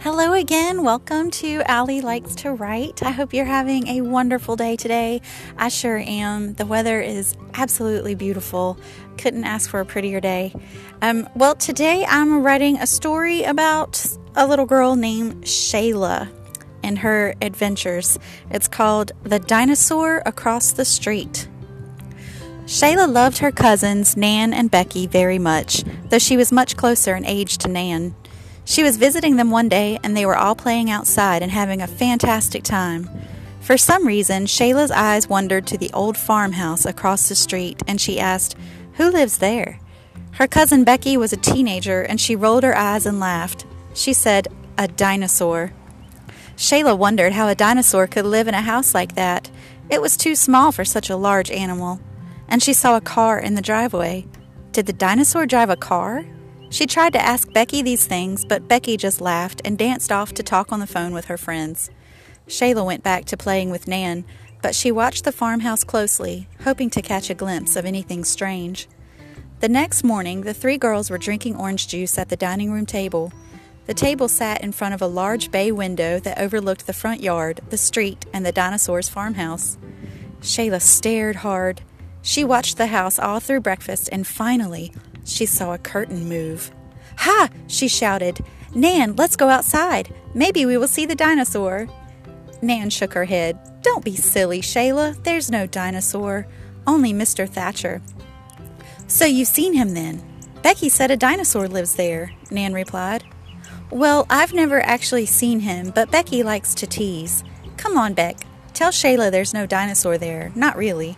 Hello again. Welcome to Allie Likes to Write. I hope you're having a wonderful day today. I sure am. The weather is absolutely beautiful. Couldn't ask for a prettier day. Um, well, today I'm writing a story about a little girl named Shayla and her adventures. It's called The Dinosaur Across the Street. Shayla loved her cousins, Nan and Becky, very much, though she was much closer in age to Nan. She was visiting them one day, and they were all playing outside and having a fantastic time. For some reason, Shayla's eyes wandered to the old farmhouse across the street, and she asked, Who lives there? Her cousin Becky was a teenager, and she rolled her eyes and laughed. She said, A dinosaur. Shayla wondered how a dinosaur could live in a house like that. It was too small for such a large animal. And she saw a car in the driveway. Did the dinosaur drive a car? She tried to ask Becky these things, but Becky just laughed and danced off to talk on the phone with her friends. Shayla went back to playing with Nan, but she watched the farmhouse closely, hoping to catch a glimpse of anything strange. The next morning, the three girls were drinking orange juice at the dining room table. The table sat in front of a large bay window that overlooked the front yard, the street, and the dinosaur's farmhouse. Shayla stared hard. She watched the house all through breakfast, and finally, she saw a curtain move. Ha! she shouted. Nan, let's go outside. Maybe we will see the dinosaur. Nan shook her head. Don't be silly, Shayla. There's no dinosaur. Only Mr. Thatcher. So you've seen him then? Becky said a dinosaur lives there, Nan replied. Well, I've never actually seen him, but Becky likes to tease. Come on, Beck. Tell Shayla there's no dinosaur there. Not really.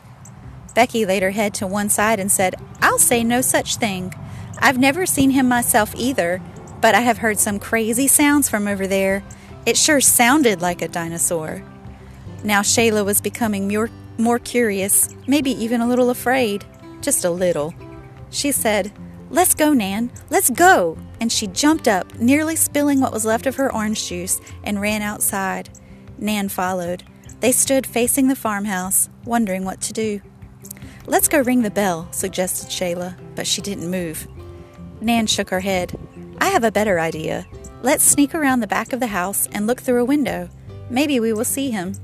Becky laid her head to one side and said, I'll say no such thing. I've never seen him myself either, but I have heard some crazy sounds from over there. It sure sounded like a dinosaur. Now Shayla was becoming more, more curious, maybe even a little afraid. Just a little. She said, Let's go, Nan. Let's go. And she jumped up, nearly spilling what was left of her orange juice, and ran outside. Nan followed. They stood facing the farmhouse, wondering what to do. Let's go ring the bell, suggested Shayla, but she didn't move. Nan shook her head. I have a better idea. Let's sneak around the back of the house and look through a window. Maybe we will see him.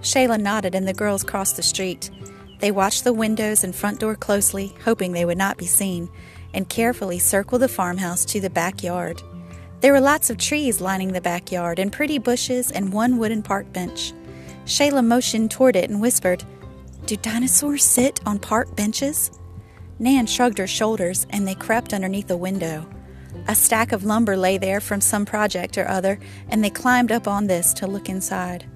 Shayla nodded and the girls crossed the street. They watched the windows and front door closely, hoping they would not be seen, and carefully circled the farmhouse to the backyard. There were lots of trees lining the backyard and pretty bushes and one wooden park bench. Shayla motioned toward it and whispered, do dinosaurs sit on park benches? Nan shrugged her shoulders and they crept underneath a window. A stack of lumber lay there from some project or other, and they climbed up on this to look inside.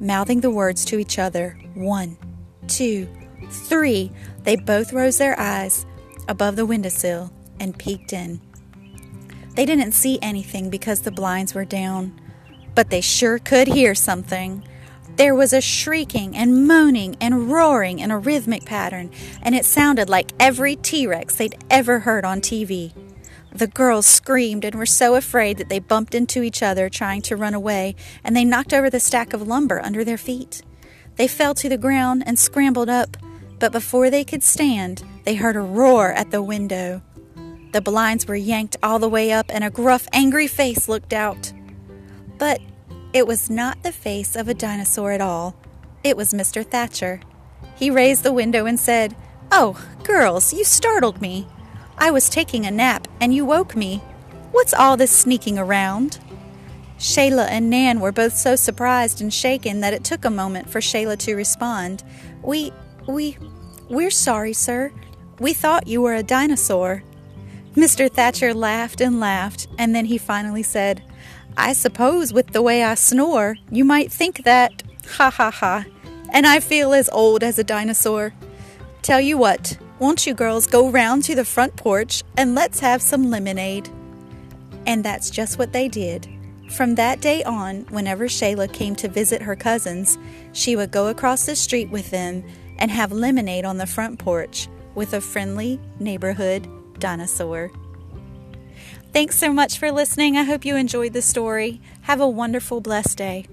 Mouthing the words to each other, one, two, three, they both rose their eyes above the windowsill and peeked in. They didn't see anything because the blinds were down, but they sure could hear something. There was a shrieking and moaning and roaring in a rhythmic pattern, and it sounded like every T Rex they'd ever heard on TV. The girls screamed and were so afraid that they bumped into each other trying to run away, and they knocked over the stack of lumber under their feet. They fell to the ground and scrambled up, but before they could stand, they heard a roar at the window. The blinds were yanked all the way up, and a gruff, angry face looked out. But it was not the face of a dinosaur at all. It was Mr. Thatcher. He raised the window and said, Oh, girls, you startled me. I was taking a nap and you woke me. What's all this sneaking around? Shayla and Nan were both so surprised and shaken that it took a moment for Shayla to respond. We, we, we're sorry, sir. We thought you were a dinosaur. Mr. Thatcher laughed and laughed, and then he finally said, I suppose with the way I snore, you might think that. Ha ha ha. And I feel as old as a dinosaur. Tell you what, won't you girls go round to the front porch and let's have some lemonade? And that's just what they did. From that day on, whenever Shayla came to visit her cousins, she would go across the street with them and have lemonade on the front porch with a friendly neighborhood dinosaur. Thanks so much for listening. I hope you enjoyed the story. Have a wonderful, blessed day.